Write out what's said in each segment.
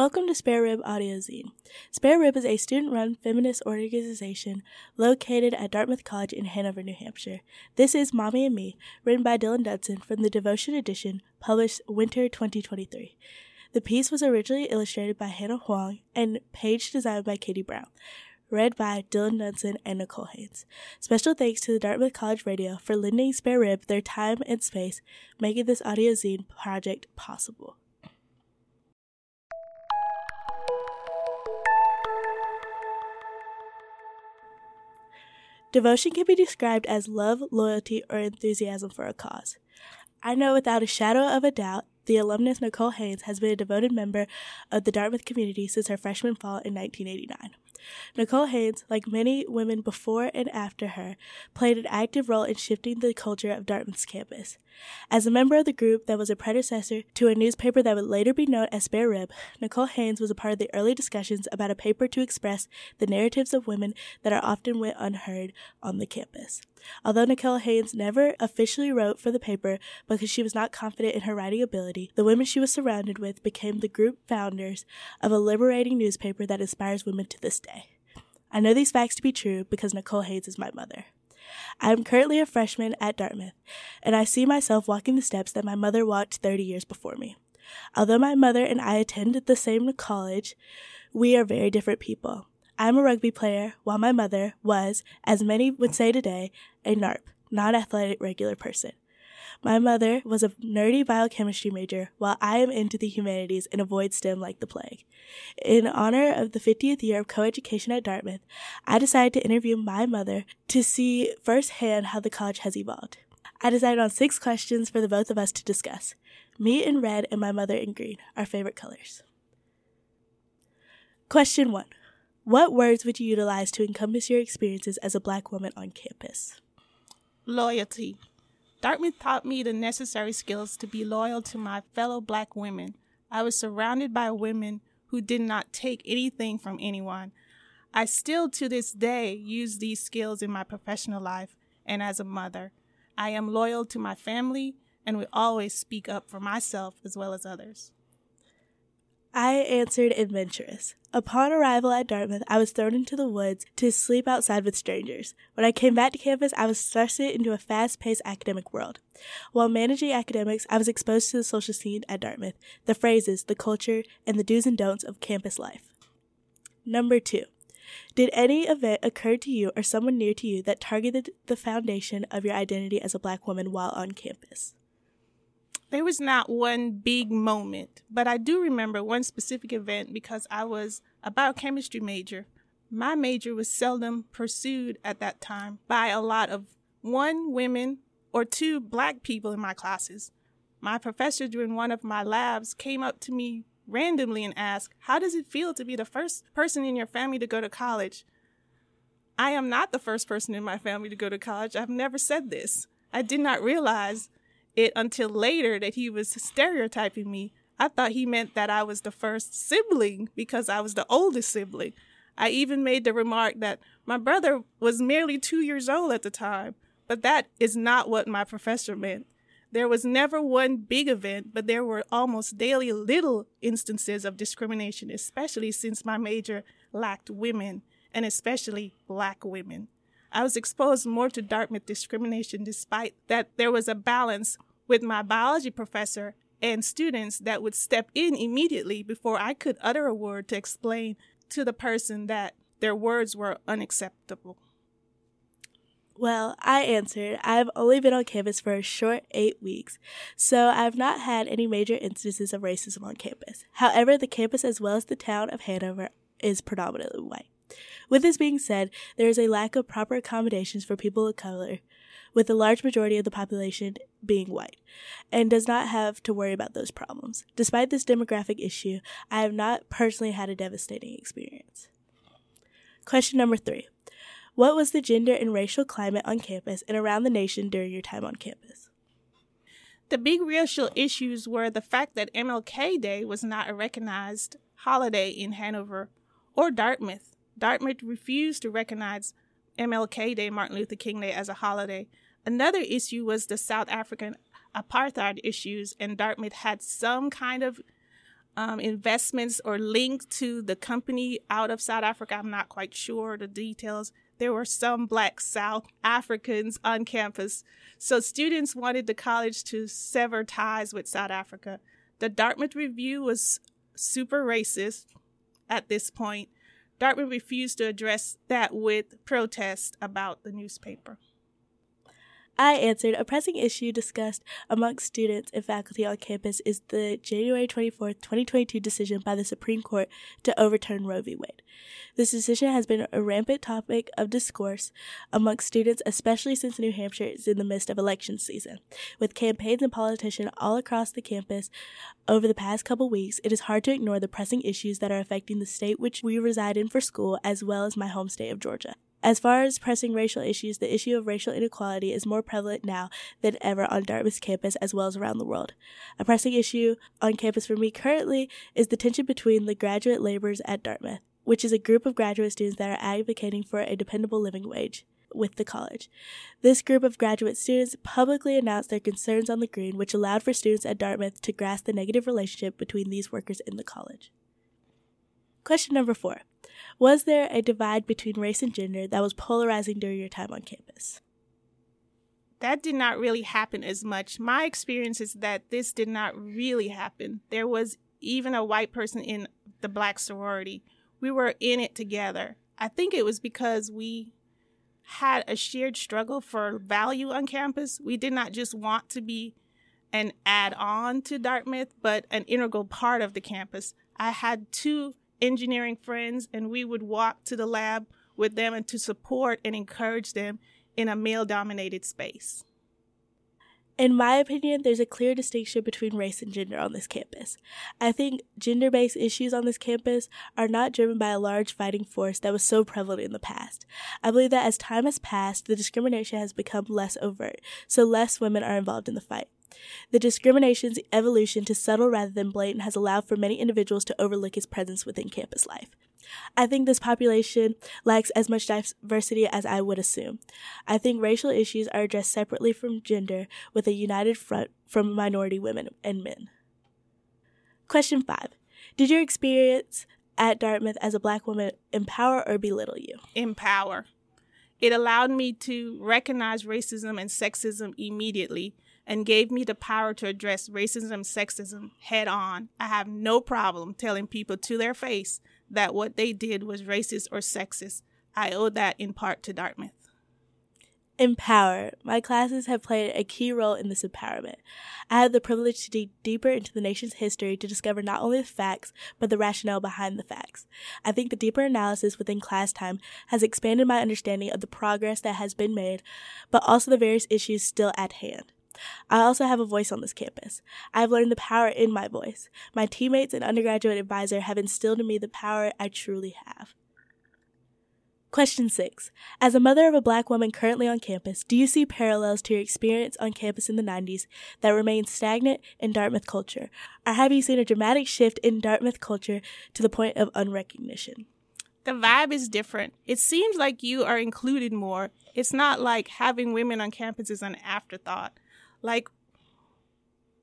Welcome to Spare Rib Audio Zine. Spare Rib is a student run feminist organization located at Dartmouth College in Hanover, New Hampshire. This is Mommy and Me, written by Dylan Dunson from the Devotion Edition, published winter 2023. The piece was originally illustrated by Hannah Huang and page designed by Caty Brown. Read by Dylan Dunson and Nicole Haynes. Special thanks to the Dartmouth College Radio for lending Spare Rib their time and space, making this audio zine project possible. Devotion can be described as love, loyalty, or enthusiasm for a cause. I know without a shadow of a doubt the alumnus Nicole Haynes has been a devoted member of the Dartmouth community since her freshman fall in 1989. Nicole Haynes, like many women before and after her, played an active role in shifting the culture of Dartmouth's campus. As a member of the group that was a predecessor to a newspaper that would later be known as Spare Rib, Nicole Haynes was a part of the early discussions about a paper to express the narratives of women that are often went unheard on the campus. Although Nicole Haynes never officially wrote for the paper because she was not confident in her writing ability, the women she was surrounded with became the group founders of a liberating newspaper that inspires women to this day. I know these facts to be true because Nicole Haynes is my mother. I am currently a freshman at Dartmouth, and I see myself walking the steps that my mother walked 30 years before me. Although my mother and I attended the same college, we are very different people. I'm a rugby player, while my mother was, as many would say today, a NARP, non athletic regular person. My mother was a nerdy biochemistry major, while I am into the humanities and avoid STEM like the plague. In honor of the 50th year of coeducation at Dartmouth, I decided to interview my mother to see firsthand how the college has evolved. I decided on six questions for the both of us to discuss. Me in red and my mother in green, our favorite colors. Question one. What words would you utilize to encompass your experiences as a black woman on campus? Loyalty. Dartmouth taught me the necessary skills to be loyal to my fellow black women. I was surrounded by women who did not take anything from anyone. I still to this day use these skills in my professional life and as a mother. I am loyal to my family and will always speak up for myself as well as others. I answered adventurous. Upon arrival at Dartmouth, I was thrown into the woods to sleep outside with strangers. When I came back to campus, I was thrust into a fast paced academic world. While managing academics, I was exposed to the social scene at Dartmouth, the phrases, the culture, and the do's and don'ts of campus life. Number two. Did any event occur to you or someone near to you that targeted the foundation of your identity as a black woman while on campus? There was not one big moment, but I do remember one specific event because I was a biochemistry major. My major was seldom pursued at that time by a lot of one women or two black people in my classes. My professor during one of my labs came up to me randomly and asked, How does it feel to be the first person in your family to go to college? I am not the first person in my family to go to college. I've never said this. I did not realize it until later that he was stereotyping me. I thought he meant that I was the first sibling because I was the oldest sibling. I even made the remark that my brother was merely two years old at the time, but that is not what my professor meant. There was never one big event, but there were almost daily little instances of discrimination, especially since my major lacked women, and especially black women. I was exposed more to Dartmouth discrimination despite that there was a balance with my biology professor and students that would step in immediately before I could utter a word to explain to the person that their words were unacceptable. Well, I answered, I've only been on campus for a short eight weeks, so I've not had any major instances of racism on campus. However, the campus as well as the town of Hanover is predominantly white. With this being said, there is a lack of proper accommodations for people of color, with the large majority of the population being white, and does not have to worry about those problems. Despite this demographic issue, I have not personally had a devastating experience. Question number three What was the gender and racial climate on campus and around the nation during your time on campus? The big racial issues were the fact that MLK Day was not a recognized holiday in Hanover or Dartmouth. Dartmouth refused to recognize MLK Day, Martin Luther King Day, as a holiday. Another issue was the South African apartheid issues, and Dartmouth had some kind of um, investments or link to the company out of South Africa. I'm not quite sure the details. There were some Black South Africans on campus. So students wanted the college to sever ties with South Africa. The Dartmouth Review was super racist at this point. Dartmouth refused to address that with protest about the newspaper. I answered a pressing issue discussed amongst students and faculty on campus is the January 24, 2022 decision by the Supreme Court to overturn Roe v. Wade. This decision has been a rampant topic of discourse amongst students, especially since New Hampshire is in the midst of election season. With campaigns and politicians all across the campus over the past couple weeks, it is hard to ignore the pressing issues that are affecting the state which we reside in for school, as well as my home state of Georgia. As far as pressing racial issues, the issue of racial inequality is more prevalent now than ever on Dartmouth's campus as well as around the world. A pressing issue on campus for me currently is the tension between the graduate laborers at Dartmouth, which is a group of graduate students that are advocating for a dependable living wage with the college. This group of graduate students publicly announced their concerns on the green, which allowed for students at Dartmouth to grasp the negative relationship between these workers in the college. Question number four Was there a divide between race and gender that was polarizing during your time on campus? That did not really happen as much. My experience is that this did not really happen. There was even a white person in the black sorority. We were in it together. I think it was because we had a shared struggle for value on campus. We did not just want to be an add on to Dartmouth, but an integral part of the campus. I had two engineering friends, and we would walk to the lab with them and to support and encourage them in a male dominated space. In my opinion, there's a clear distinction between race and gender on this campus. I think gender based issues on this campus are not driven by a large fighting force that was so prevalent in the past. I believe that as time has passed, the discrimination has become less overt, so less women are involved in the fight. The discrimination's evolution to subtle rather than blatant has allowed for many individuals to overlook its presence within campus life. I think this population lacks as much diversity as I would assume. I think racial issues are addressed separately from gender with a united front from minority women and men. Question 5. Did your experience at Dartmouth as a black woman empower or belittle you? Empower. It allowed me to recognize racism and sexism immediately and gave me the power to address racism sexism head on. I have no problem telling people to their face that what they did was racist or sexist. I owe that in part to Dartmouth. Empower. My classes have played a key role in this empowerment. I had the privilege to dig deeper into the nation's history to discover not only the facts, but the rationale behind the facts. I think the deeper analysis within class time has expanded my understanding of the progress that has been made, but also the various issues still at hand. I also have a voice on this campus. I have learned the power in my voice. My teammates and undergraduate advisor have instilled in me the power I truly have. Question 6. As a mother of a black woman currently on campus, do you see parallels to your experience on campus in the 90s that remain stagnant in Dartmouth culture? Or have you seen a dramatic shift in Dartmouth culture to the point of unrecognition? The vibe is different. It seems like you are included more. It's not like having women on campus is an afterthought. Like,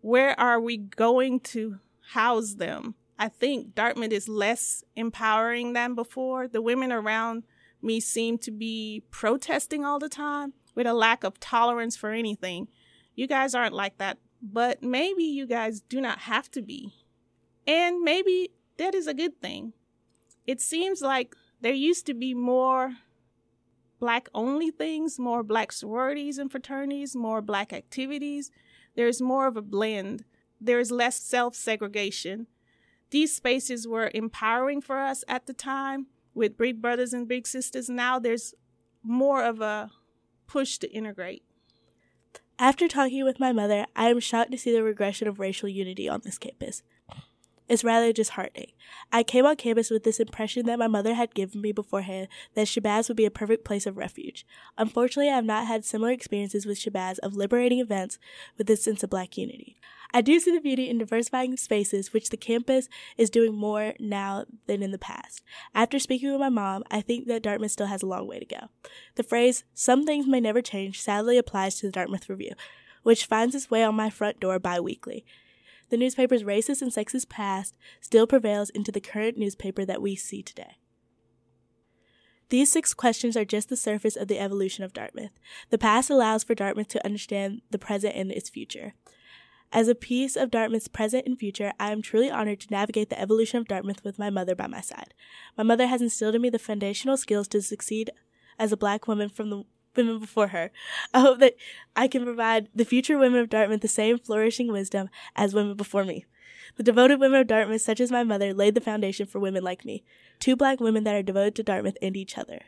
where are we going to house them? I think Dartmouth is less empowering than before. The women around me seem to be protesting all the time with a lack of tolerance for anything. You guys aren't like that, but maybe you guys do not have to be. And maybe that is a good thing. It seems like there used to be more black only things, more black sororities and fraternities, more black activities. There's more of a blend. There's less self segregation. These spaces were empowering for us at the time with big brothers and big sisters. Now there's more of a push to integrate. After talking with my mother, I am shocked to see the regression of racial unity on this campus is rather disheartening. I came on campus with this impression that my mother had given me beforehand that Shabazz would be a perfect place of refuge. Unfortunately, I have not had similar experiences with Shabazz of liberating events with this sense of black unity. I do see the beauty in diversifying spaces, which the campus is doing more now than in the past. After speaking with my mom, I think that Dartmouth still has a long way to go. The phrase, some things may never change, sadly applies to the Dartmouth Review, which finds its way on my front door bi weekly. The newspaper's racist and sexist past still prevails into the current newspaper that we see today. These six questions are just the surface of the evolution of Dartmouth. The past allows for Dartmouth to understand the present and its future. As a piece of Dartmouth's present and future, I am truly honored to navigate the evolution of Dartmouth with my mother by my side. My mother has instilled in me the foundational skills to succeed as a black woman from the women before her. I hope that I can provide the future women of Dartmouth the same flourishing wisdom as women before me. The devoted women of Dartmouth, such as my mother, laid the foundation for women like me, two black women that are devoted to Dartmouth and each other.